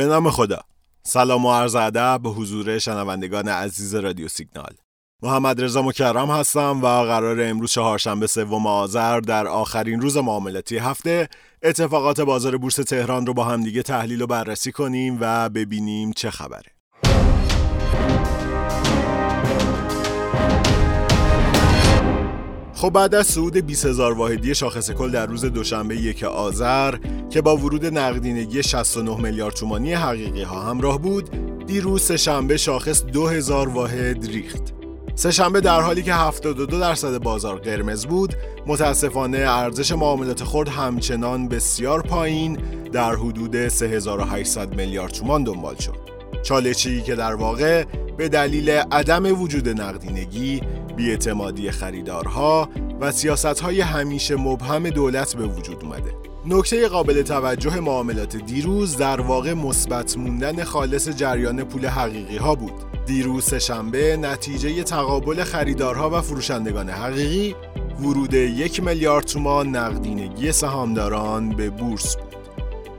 به نام خدا. سلام و عرض ادب به حضور شنوندگان عزیز رادیو سیگنال. محمد رضا مکرم هستم و قرار امروز چهارشنبه سوم آذر در آخرین روز معاملاتی هفته اتفاقات بازار بورس تهران رو با همدیگه تحلیل و بررسی کنیم و ببینیم چه خبره. خب بعد از صعود 20 هزار واحدی شاخص کل در روز دوشنبه یک آذر که با ورود نقدینگی 69 میلیارد تومانی حقیقی ها همراه بود دیروز سهشنبه شاخص 2000 واحد ریخت. سهشنبه در حالی که 72 درصد بازار قرمز بود متاسفانه ارزش معاملات خرد همچنان بسیار پایین در حدود 3800 میلیارد تومان دنبال شد. چالشی که در واقع به دلیل عدم وجود نقدینگی بیاعتمادی خریدارها و سیاستهای همیشه مبهم دولت به وجود اومده. نکته قابل توجه معاملات دیروز در واقع مثبت موندن خالص جریان پول حقیقی ها بود. دیروز شنبه نتیجه تقابل خریدارها و فروشندگان حقیقی ورود یک میلیارد تومان نقدینگی سهامداران به بورس بود.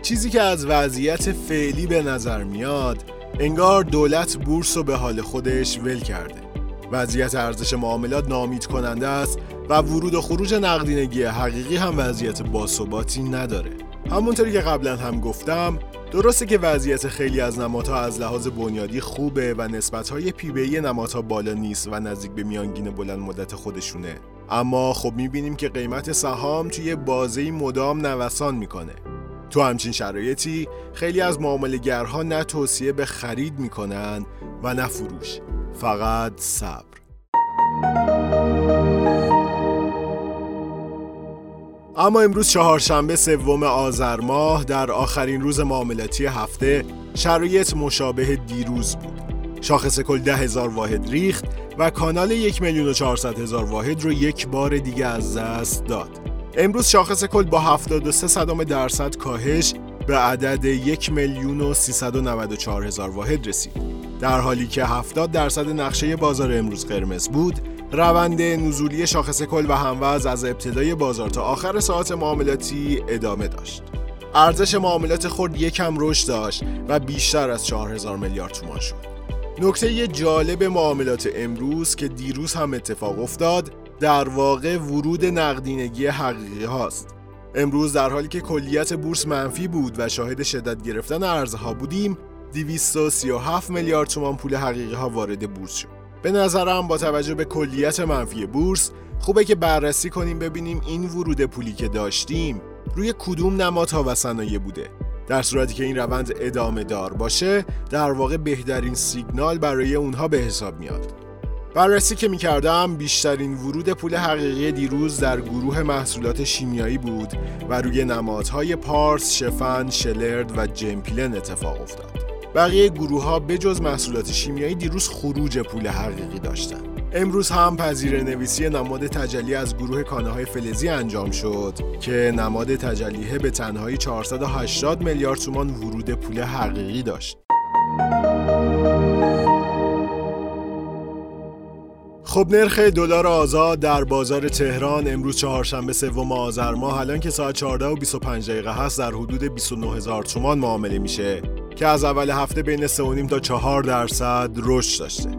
چیزی که از وضعیت فعلی به نظر میاد انگار دولت بورس رو به حال خودش ول کرده. وضعیت ارزش معاملات نامید کننده است و ورود و خروج نقدینگی حقیقی هم وضعیت باثباتی نداره. همونطوری که قبلا هم گفتم درسته که وضعیت خیلی از نمادها از لحاظ بنیادی خوبه و نسبت‌های پیبی نمادها بالا نیست و نزدیک به میانگین بلند مدت خودشونه. اما خب می‌بینیم که قیمت سهام توی بازه مدام نوسان می‌کنه. تو همچین شرایطی خیلی از معاملهگرها نه توصیه به خرید می‌کنن و نه فروش. فقط صبر. اما امروز چهارشنبه سوم آذر ماه در آخرین روز معاملاتی هفته شرایط مشابه دیروز بود. شاخص کل ده هزار واحد ریخت و کانال یک میلیون و هزار واحد رو یک بار دیگه از دست داد. امروز شاخص کل با 73 صدام درصد کاهش به عدد یک میلیون و 394 هزار واحد رسید. در حالی که 70 درصد نقشه بازار امروز قرمز بود روند نزولی شاخص کل و هموز از ابتدای بازار تا آخر ساعت معاملاتی ادامه داشت. ارزش معاملات خرد یکم رشد داشت و بیشتر از 4000 میلیارد تومان شد. نکته جالب معاملات امروز که دیروز هم اتفاق افتاد در واقع ورود نقدینگی حقیقی هاست. امروز در حالی که کلیت بورس منفی بود و شاهد شدت گرفتن ارزها بودیم 237 میلیارد تومان پول حقیقی ها وارد بورس شد. به نظرم با توجه به کلیت منفی بورس خوبه که بررسی کنیم ببینیم این ورود پولی که داشتیم روی کدوم نمادها و صنایع بوده. در صورتی که این روند ادامه دار باشه در واقع بهترین سیگنال برای اونها به حساب میاد. بررسی که می‌کردم بیشترین ورود پول حقیقی دیروز در گروه محصولات شیمیایی بود و روی نمادهای پارس، شفن، شلرد و جمپیلن اتفاق افتاد. بقیه گروه ها به جز محصولات شیمیایی دیروز خروج پول حقیقی داشتن امروز هم پذیر نویسی نماد تجلی از گروه کانه های فلزی انجام شد که نماد تجلیه به تنهایی 480 میلیارد تومان ورود پول حقیقی داشت. خب نرخ دلار آزاد در بازار تهران امروز چهارشنبه سوم آذر ماه الان که ساعت 14 و 25 دقیقه هست در حدود 29 هزار تومان معامله میشه که از اول هفته بین 3.5 تا 4 درصد رشد داشته.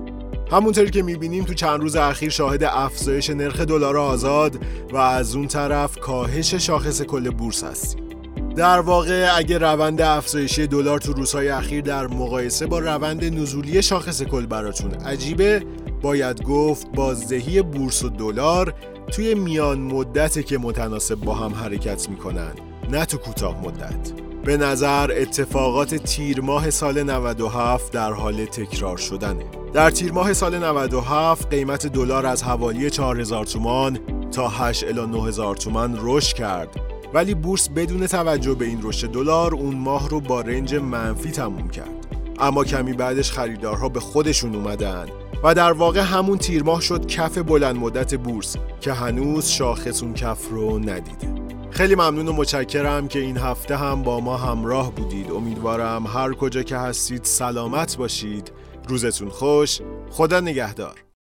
همونطوری که می‌بینیم تو چند روز اخیر شاهد افزایش نرخ دلار آزاد و از اون طرف کاهش شاخص کل بورس هستیم. در واقع اگه روند افزایشی دلار تو روزهای اخیر در مقایسه با روند نزولی شاخص کل براتون عجیبه باید گفت بازدهی بورس و دلار توی میان مدته که متناسب با هم حرکت می‌کنن نه تو کوتاه مدت. به نظر اتفاقات تیر ماه سال 97 در حال تکرار شدنه. در تیر ماه سال 97 قیمت دلار از حوالی 4000 تومان تا 8 الی 9000 تومان رشد کرد. ولی بورس بدون توجه به این رشد دلار اون ماه رو با رنج منفی تموم کرد. اما کمی بعدش خریدارها به خودشون اومدن. و در واقع همون تیر ماه شد کف بلند مدت بورس که هنوز شاخص اون کف رو ندیده. خیلی ممنون و متشکرم که این هفته هم با ما همراه بودید. امیدوارم هر کجا که هستید سلامت باشید. روزتون خوش. خدا نگهدار.